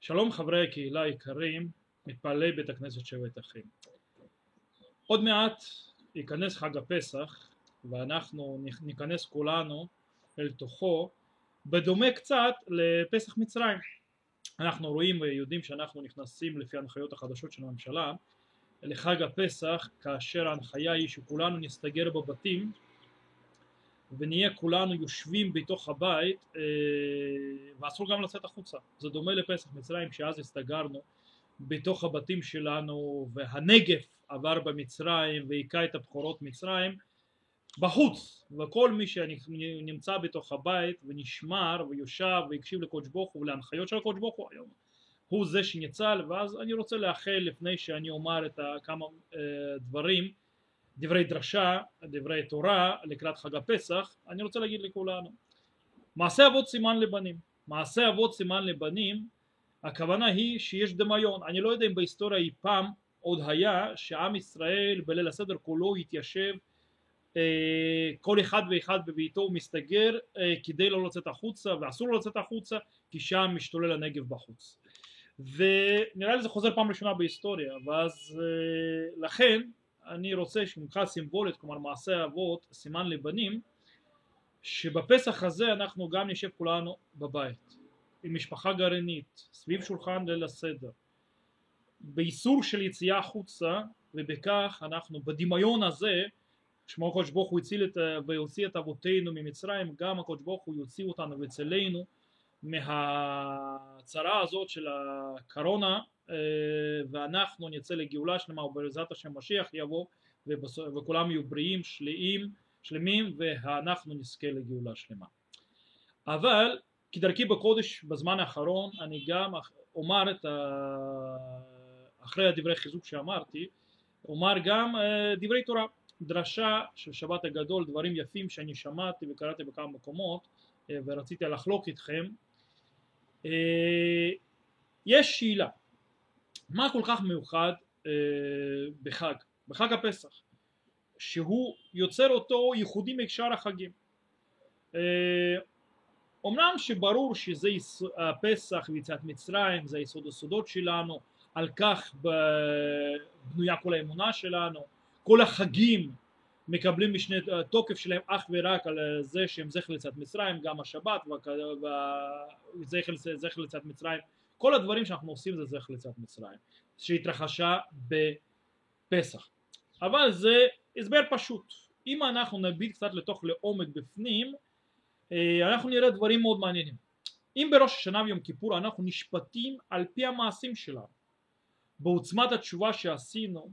שלום חברי הקהילה היקרים, מתפללי בית הכנסת שבט אחים. עוד מעט ייכנס חג הפסח ואנחנו ניכנס כולנו אל תוכו בדומה קצת לפסח מצרים. אנחנו רואים ויודעים שאנחנו נכנסים לפי ההנחיות החדשות של הממשלה לחג הפסח כאשר ההנחיה היא שכולנו נסתגר בבתים ונהיה כולנו יושבים בתוך הבית אה, ואסור גם לצאת החוצה. זה דומה לפסח מצרים שאז הסתגרנו בתוך הבתים שלנו והנגף עבר במצרים והיכה את הבכורות מצרים בחוץ. וכל מי שנמצא בתוך הבית ונשמר ויושב והקשיב לקודש ברוך הוא ולהנחיות של הקודש ברוך הוא היום הוא זה שניצל. ואז אני רוצה לאחל לפני שאני אומר את כמה אה, דברים דברי דרשה, דברי תורה לקראת חג הפסח, אני רוצה להגיד לכולנו מעשה אבות סימן לבנים, מעשה אבות סימן לבנים הכוונה היא שיש דמיון, אני לא יודע אם בהיסטוריה אי פעם עוד היה שעם ישראל בליל הסדר כולו התיישב אה, כל אחד ואחד בביתו ומסתגר אה, כדי לא לצאת החוצה ואסור לו לצאת החוצה כי שם משתולל הנגב בחוץ. ונראה לי זה חוזר פעם ראשונה בהיסטוריה ואז אה, לכן אני רוצה שמבחינה סימבולית, כלומר מעשה אבות, סימן לבנים, שבפסח הזה אנחנו גם נשב כולנו בבית, עם משפחה גרעינית, סביב שולחן ליל הסדר, באיסור של יציאה החוצה, ובכך אנחנו בדמיון הזה, שמו הקדוש ברוך הוא הציל את, והוציא את אבותינו ממצרים, גם הקדוש ברוך הוא יוציא אותנו ויצילנו מהצרה הזאת של הקורונה ואנחנו נצא לגאולה שלמה ובעזרת השם משיח יבוא וכולם יהיו בריאים, שלמים, שלמים ואנחנו נזכה לגאולה שלמה. אבל כדרכי בקודש בזמן האחרון אני גם אומר את ה... אחרי הדברי חיזוק שאמרתי אומר גם אה, דברי תורה. דרשה של שבת הגדול דברים יפים שאני שמעתי וקראתי בכמה מקומות אה, ורציתי לחלוק איתכם. יש שאלה מה כל כך מיוחד אה, בחג, בחג הפסח, שהוא יוצר אותו ייחודי משאר החגים. אה, אמנם שברור שזה הפסח ויציאת מצרים, זה היסוד הסודות שלנו, על כך בנויה כל האמונה שלנו, כל החגים מקבלים משנה תוקף שלהם אך ורק על זה שהם זכר ליציאת מצרים, גם השבת וזכר ליציאת מצרים כל הדברים שאנחנו עושים זה זכר ליציאת מצרים שהתרחשה בפסח. אבל זה הסבר פשוט. אם אנחנו נביט קצת לתוך לעומק בפנים אה, אנחנו נראה דברים מאוד מעניינים. אם בראש השנה ויום כיפור אנחנו נשפטים על פי המעשים שלנו בעוצמת התשובה שעשינו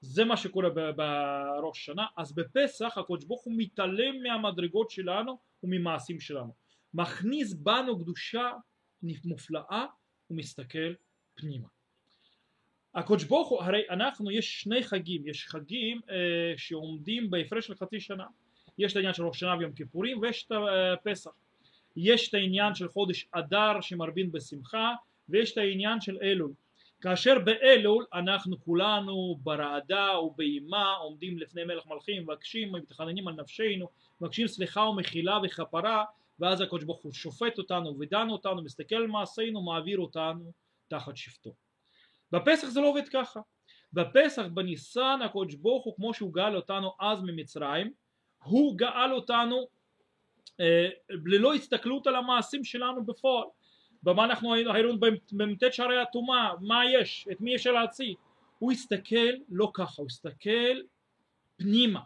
זה מה שקורה בראש השנה אז בפסח הקדוש ברוך הוא מתעלם מהמדרגות שלנו וממעשים שלנו. מכניס בנו קדושה מופלאה ומסתכל פנימה. הקודש ברוך הוא, הרי אנחנו, יש שני חגים, יש חגים אה, שעומדים בהפרש של חצי שנה. יש את העניין של ראש שנה ויום כיפורים ויש את הפסח. אה, יש את העניין של חודש אדר שמרבין בשמחה ויש את העניין של אלול. כאשר באלול אנחנו כולנו ברעדה ובאימה עומדים לפני מלך מלכים מבקשים ומתחננים על נפשנו מבקשים סליחה ומחילה וכפרה ואז הקדוש ברוך הוא שופט אותנו ודן אותנו, מסתכל על מעשינו, מעביר אותנו תחת שבטו. בפסח זה לא עובד ככה. בפסח בניסן הקדוש ברוך הוא כמו שהוא גאל אותנו אז ממצרים, הוא גאל אותנו אה, ללא הסתכלות על המעשים שלנו בפועל. במה אנחנו היינו במ"ט שערי הטומאה, מה יש, את מי אפשר להציל. הוא הסתכל לא ככה, הוא הסתכל פנימה.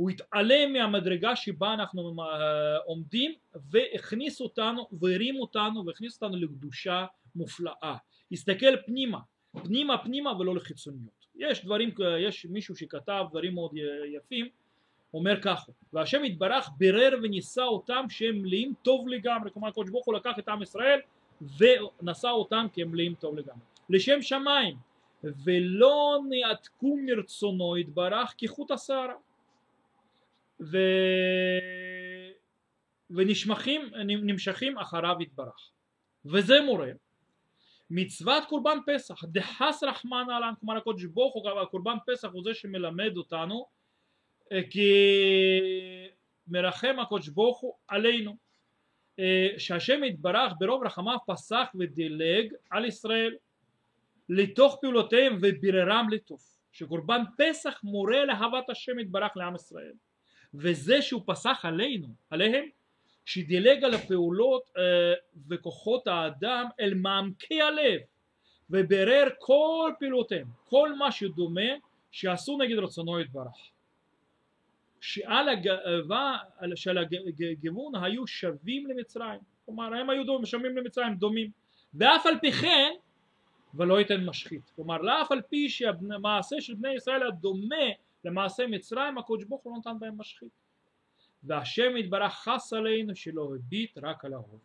הוא התעלם מהמדרגה שבה אנחנו אה, עומדים והכניס אותנו והרים אותנו והכניס אותנו לקדושה מופלאה. הסתכל פנימה פנימה פנימה ולא לחיצוניות. יש דברים יש מישהו שכתב דברים מאוד יפים אומר ככה והשם יתברך בירר ונישא אותם שהם מלאים טוב לגמרי. כלומר הקדוש ברוך הוא לקח את עם ישראל ונשא אותם כי הם מלאים טוב לגמרי. לשם שמיים ולא נעתקו מרצונו יתברך כחוט השערה ו... ונשמחים, נמשכים אחריו יתברך. וזה מורה מצוות קורבן פסח, דחס רחמן עלן, כלומר הקודש ברוך הוא, קורבן פסח הוא זה שמלמד אותנו אה, כי מרחם הקודש ברוך הוא עלינו. אה, שהשם יתברך ברוב רחמיו פסח ודילג על ישראל לתוך פעולותיהם וביררם לטוב שקורבן פסח מורה לאהבת השם יתברך לעם ישראל וזה שהוא פסח עלינו עליהם שדילג על הפעולות אה, וכוחות האדם אל מעמקי הלב ובירר כל פעולותיהם כל מה שדומה שעשו נגד רצונו יתברך. שעל הגאווה של הגיוון היו שווים למצרים. כלומר הם היו דומים, שווים למצרים דומים. ואף על פי כן ולא ייתן משחית. כלומר לאף על פי שהמעשה של בני ישראל הדומה למעשה מצרים הקדוש ברוך הוא לא נתן בהם משחית. והשם יתברך חס עלינו שלא הביט רק על ההווה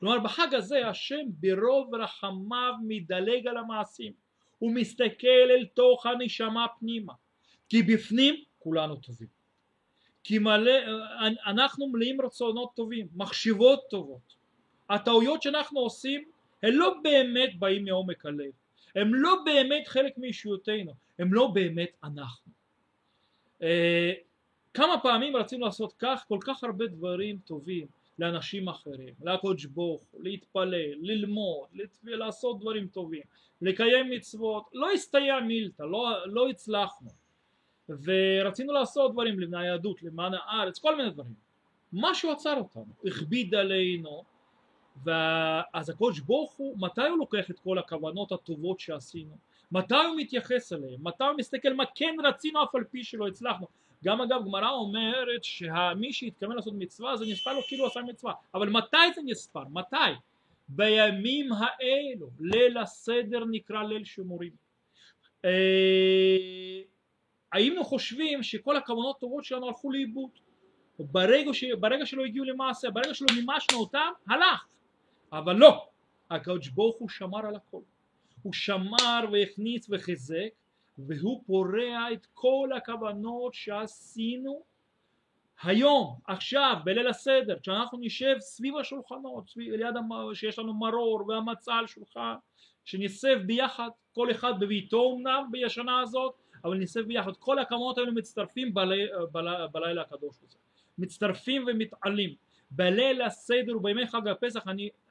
כלומר בחג הזה השם ברוב רחמיו מדלג על המעשים. הוא מסתכל אל תוך הנשמה פנימה. כי בפנים כולנו טובים. כי מלא, אנחנו מלאים רצונות טובים, מחשיבות טובות. הטעויות שאנחנו עושים הן לא באמת באים מעומק הלב, הם לא באמת חלק מאישיותנו, הם לא באמת אנחנו. אה, כמה פעמים רצינו לעשות כך, כל כך הרבה דברים טובים לאנשים אחרים, לקודש ברוך להתפלל, ללמוד, לעשות דברים טובים, לקיים מצוות, לא הסתייע מילתא, לא, לא הצלחנו. ורצינו לעשות דברים למען היהדות, למען הארץ, כל מיני דברים. משהו עצר אותנו, הכביד עלינו, ואז הקודש ברוך הוא, מתי הוא לוקח את כל הכוונות הטובות שעשינו? מתי הוא מתייחס אליהם? מתי הוא מסתכל מה כן רצינו אף על פי שלא הצלחנו? גם אגב גמרא אומרת שמי שהתכוון לעשות מצווה זה נספר לו כאילו עשה מצווה אבל מתי זה נספר? מתי? בימים האלו ליל הסדר נקרא ליל שימורים אה, היינו חושבים שכל הכוונות הטובות שלנו הלכו לאיבוד ברגע, ש... ברגע שלא הגיעו למעשה, ברגע שלא מימשנו אותם, הלך אבל לא, הקדוש ברוך הוא שמר על הכל. הוא שמר והכניס וחיזק והוא פורע את כל הכוונות שעשינו היום, עכשיו, בליל הסדר, כשאנחנו נשב סביב השולחנות, סביב, ליד המ... שיש לנו מרור והמצה על שולחן, שנסב ביחד, כל אחד בביתו אמנם בשנה הזאת, אבל נסב ביחד, כל הכוונות האלה מצטרפים בלי, בלי, בלילה הקדוש הזה, מצטרפים ומתעלים, בליל הסדר ובימי חג הפסח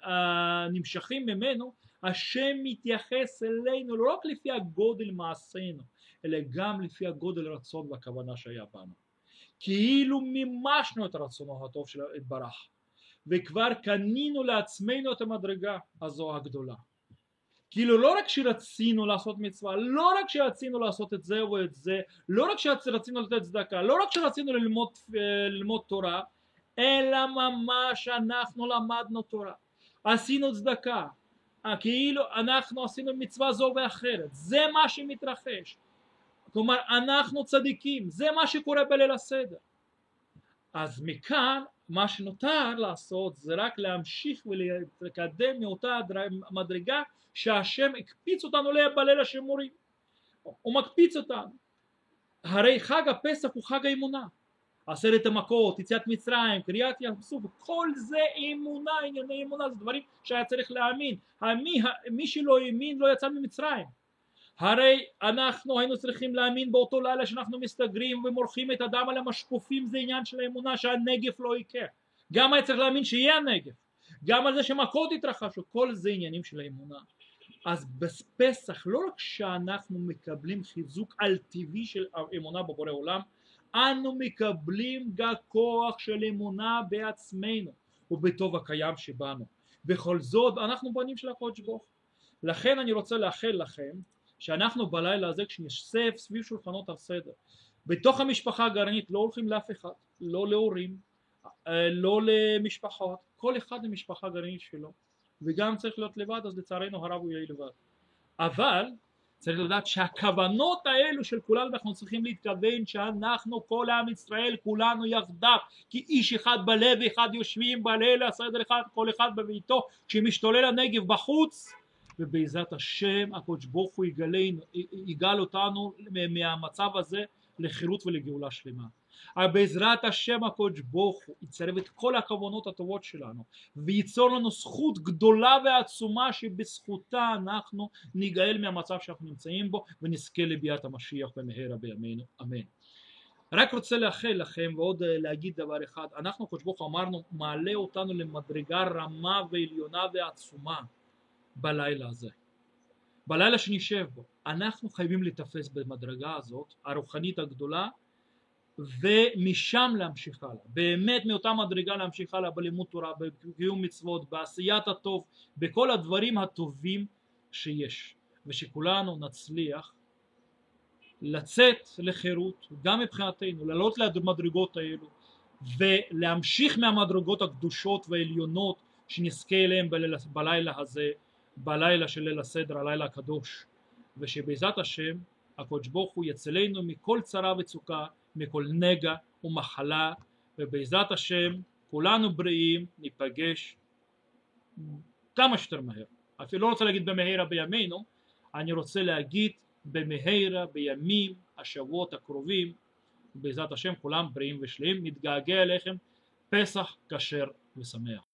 הנמשכים ממנו השם מתייחס אלינו לא רק לפי הגודל מעשינו אלא גם לפי הגודל הרצון והכוונה שהיה בנו. כאילו מימשנו את רצונו הטוב של יתברך וכבר קנינו לעצמנו את המדרגה הזו הגדולה. כאילו לא רק שרצינו לעשות מצווה, לא רק שרצינו לעשות את זה ואת זה, לא רק שרצינו לתת צדקה, לא רק שרצינו ללמוד, ללמוד תורה, אלא ממש אנחנו למדנו תורה, עשינו צדקה, כאילו אנחנו עשינו מצווה זו ואחרת, זה מה שמתרחש, כלומר אנחנו צדיקים, זה מה שקורה בליל הסדר. אז מכאן מה שנותר לעשות זה רק להמשיך ולקדם מאותה מדרגה שהשם הקפיץ אותנו בליל השימורים. הוא מקפיץ אותנו. הרי חג הפסח הוא חג האמונה עשרת המכות, יציאת מצרים, קריאת ים סוף, כל זה אמונה, ענייני אמונה, זה דברים שהיה צריך להאמין. מי, מי שלא האמין לא יצא ממצרים. הרי אנחנו היינו צריכים להאמין באותו לילה שאנחנו מסתגרים ומורחים את הדם על המשקופים זה עניין של האמונה שהנגף לא יקרה. גם היה צריך להאמין שיהיה הנגף. גם על זה שמכות יתרחשו, כל זה עניינים של האמונה. אז בפסח לא רק שאנחנו מקבלים חיזוק על טבעי של אמונה בבורא עולם, אנו מקבלים גם כוח של אמונה בעצמנו ובטוב הקיים שבנו. בכל זאת אנחנו בנים של הקודש ברוך לכן אני רוצה לאחל לכם שאנחנו בלילה הזה כשנשב סביב שולחנות הסדר בתוך המשפחה הגרעינית לא הולכים לאף אחד, לא להורים, אה, לא למשפחות, כל אחד למשפחה גרעינית שלו וגם צריך להיות לבד אז לצערנו הרב הוא יהיה לבד אבל צריך לדעת שהכוונות האלו של כולנו אנחנו צריכים להתכוון שאנחנו כל עם ישראל כולנו יחדיו. כי איש אחד בלב אחד יושבים בליל הסדר אחד כל אחד בביתו. כשמשתולל הנגב בחוץ ובעזרת השם הקדוש ברוך הוא יגלנו, יגאל אותנו מהמצב הזה לחירות ולגאולה שלמה בעזרת השם הקודש ברוך הוא יצרב את כל הכוונות הטובות שלנו וייצור לנו זכות גדולה ועצומה שבזכותה אנחנו ניגאל מהמצב שאנחנו נמצאים בו ונזכה לביאת המשיח במהרה בימינו. אמן. רק רוצה לאחל לכם ועוד אה, להגיד דבר אחד. אנחנו הקדוש ברוך הוא אמרנו מעלה אותנו למדרגה רמה ועליונה ועצומה בלילה הזה. בלילה שנשב בו. אנחנו חייבים להיתפס במדרגה הזאת הרוחנית הגדולה ומשם להמשיך הלאה. באמת מאותה מדרגה להמשיך הלאה בלימוד תורה בקיום מצוות בעשיית הטוב בכל הדברים הטובים שיש. ושכולנו נצליח לצאת לחירות גם מבחינתנו לעלות למדרגות האלו ולהמשיך מהמדרגות הקדושות והעליונות שנזכה בלילה, בלילה הזה בלילה של ליל הסדר הלילה הקדוש. ושבעזרת השם הקדוש ברוך הוא יצלנו מכל צרה וצוקה מכל נגע ומחלה ובעזרת השם כולנו בריאים ניפגש כמה שיותר מהר. אפילו לא רוצה להגיד במהרה בימינו אני רוצה להגיד במהרה בימים השבועות הקרובים בעזרת השם כולם בריאים ושלמים. נתגעגע אליכם. פסח כשר ושמח